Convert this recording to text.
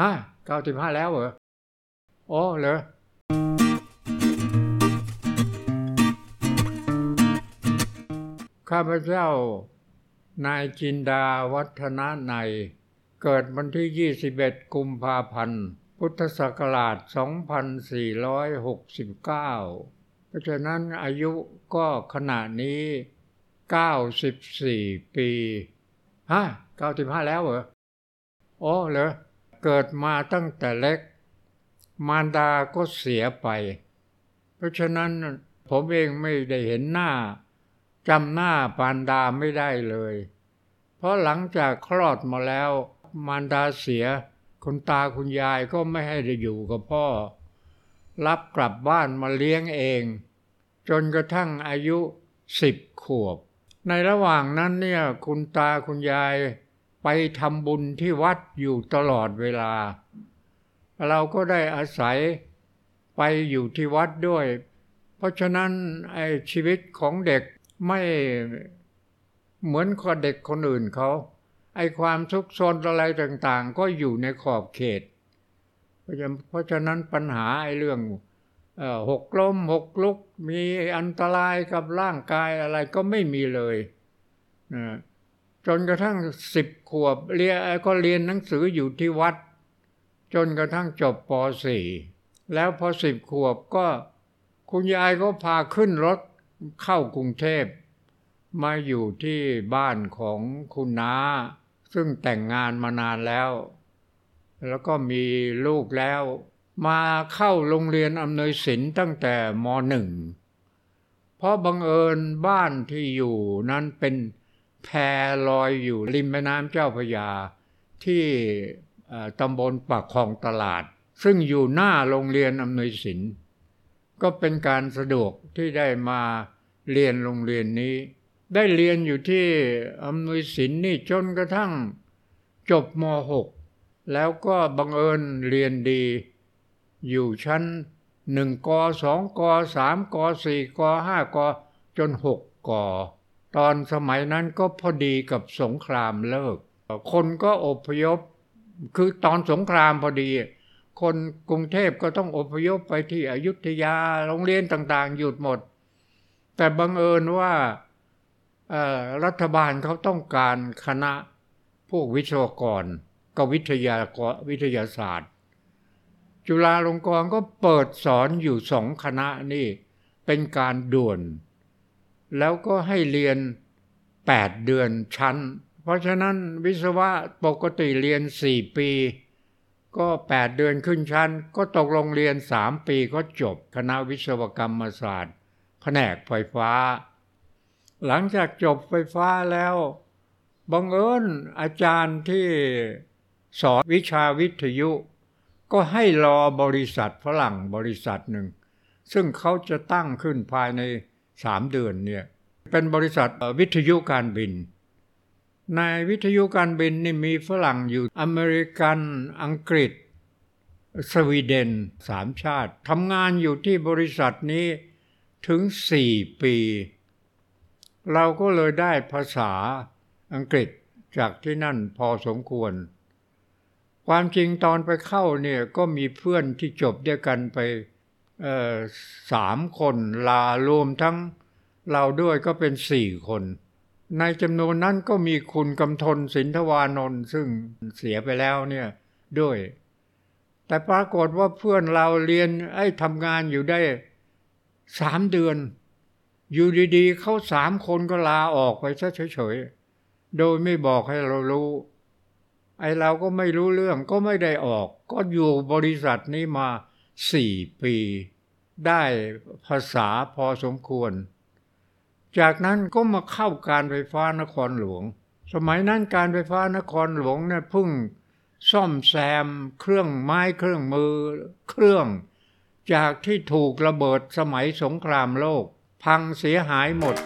ฮะเก้าสิบห้าแล้วเหรอโอ้เหรอข้าพเจ้า นายจินดาวัฒนาในเกิดวันที่ 21 กุมภาพันธ์ พุทธศักราช 2469 เพราะฉะนั้นอายุก็ขณะนี้ 94 ปี ฮะ 95 แล้วเหรอโอ้เหรอ เกิดมาตั้งแต่เล็ก มารดาก็เสียไป เพราะฉะนั้นผมเองไม่ได้เห็นหน้าจำหน้าปานดาไม่ได้เลย เพราะหลังจากคลอดมาแล้ว มารดาเสีย คุณตาคุณยายก็ไม่ให้ได้อยู่กับพ่อ รับกลับบ้านมาเลี้ยงเอง จนกระทั่งอายุสิบขวบ ในระหว่างนั้นเนี่ยคุณตาคุณยาย ไปทำบุญที่วัดอยู่ตลอดเวลา เราก็ได้อาศัยไปอยู่ที่วัดด้วย เพราะฉะนั้นไอ้ชีวิตของเด็กไม่เหมือนคนเด็กคนอื่นเขาไอ้ความทุกข์ซนอะไรต่างๆ ก็อยู่ในขอบเขต เพราะฉะนั้นปัญหาไอ้เรื่องหกล้มหกลุกมีอันตรายกับร่างกายอะไรก็ไม่มีเลยนะ จนกระทั่งสิบขวบเรียนก็เรียนหนังสืออยู่ที่วัด จนกระทั่งจบป .4 แล้วพอสิบขวบก็ คุณยายก็พาขึ้นรถเข้ากรุงเทพ มาอยู่ที่บ้านของคุณน้า ซึ่งแต่งงานมานานแล้ว แล้วก็มีลูกแล้ว มาเข้าโรงเรียนอำนวยศิลป์ตั้งแต่มหนึ่งเพราะบังเอิญบ้านที่อยู่นั้นเป็น แพลอยอยู่ริมแม่น้ำเจ้าพระยา ที่ตำบลปากคลองตลาด ซึ่งอยู่หน้าโรงเรียนอำนวยศิลป์ก็เป็นการสะดวกที่ได้มาเรียนโรงเรียนนี้ ได้เรียนอยู่ที่อำนวยศิลป์นี่จนกระทั่งจบม .6 แล้วก็บังเอิญเรียนดี อยู่ชั้นหนึ่งกสองกสามกสี่กห้ากจนหกก ตอนสมัยนั้นก็พอดีกับสงครามเลิก คนก็อพยพ คือตอนสงครามพอดี คนกรุงเทพก็ต้องอพยพไปที่อยุธยาโรงเรียนต่างๆ หยุดหมด แต่บังเอิญว่ารัฐบาลเขาต้องการคณะพวกวิศวกรก็วิทยากรวิทยาศาสตร์ จุฬาลงกรณ์ก็เปิดสอนอยู่สองคณะนี่เป็นการด่วน แล้วก็ให้เรียน 8 เดือนชั้น เพราะฉะนั้นวิศวะปกติเรียน 4 ปี ก็แปดเดือนขึ้นชั้น ก็ตกลงเรียนสามปีก็จบคณะวิศวกรรมศาสตร์ แผนกไฟฟ้า หลังจากจบไฟฟ้าแล้วบังเอิญอาจารย์ที่สอนวิชาวิทยุ ก็ให้รอบริษัทฝรั่งบริษัทหนึ่ง ซึ่งเขาจะตั้งขึ้นภายใน สามเดือนเนี่ยเป็นบริษัทวิทยุการบิน ในวิทยุการบินนี่มีฝรั่งอยู่อเมริกันอังกฤษ สวีเดนสามชาติทำงานอยู่ที่บริษัทนี้ถึงสี่ปี เราก็เลยได้ภาษาอังกฤษจากที่นั่นพอสมควร ความจริงตอนไปเข้าเนี่ยก็มีเพื่อนที่จบด้วยกันไป สามคนลารวมทั้งเราด้วยก็เป็นสี่คน ในจำนวนนั้นก็มีคุณกำทนสินทวานนท์ซึ่งเสียไปแล้วเนี่ยด้วย แต่ปรากฏว่าเพื่อนเราเรียนไอ้ทำงานอยู่ได้สามเดือน อยู่ดีๆเขาสามคนก็ลาออกไปซะเฉยๆ โดยไม่บอกให้เรารู้ ไอ้เราก็ไม่รู้เรื่องก็ไม่ได้ออก ก็อยู่บริษัทนี้มา สี่ปี ได้ภาษาพอสมควร จากนั้นก็มาเข้าการไฟฟ้านครหลวง สมัยนั้นการไฟฟ้านครหลวงเนี่ยพึ่งซ่อมแซมเครื่องไม้เครื่องมือเครื่อง จากที่ถูกระเบิดสมัยสงครามโลก พังเสียหายหมด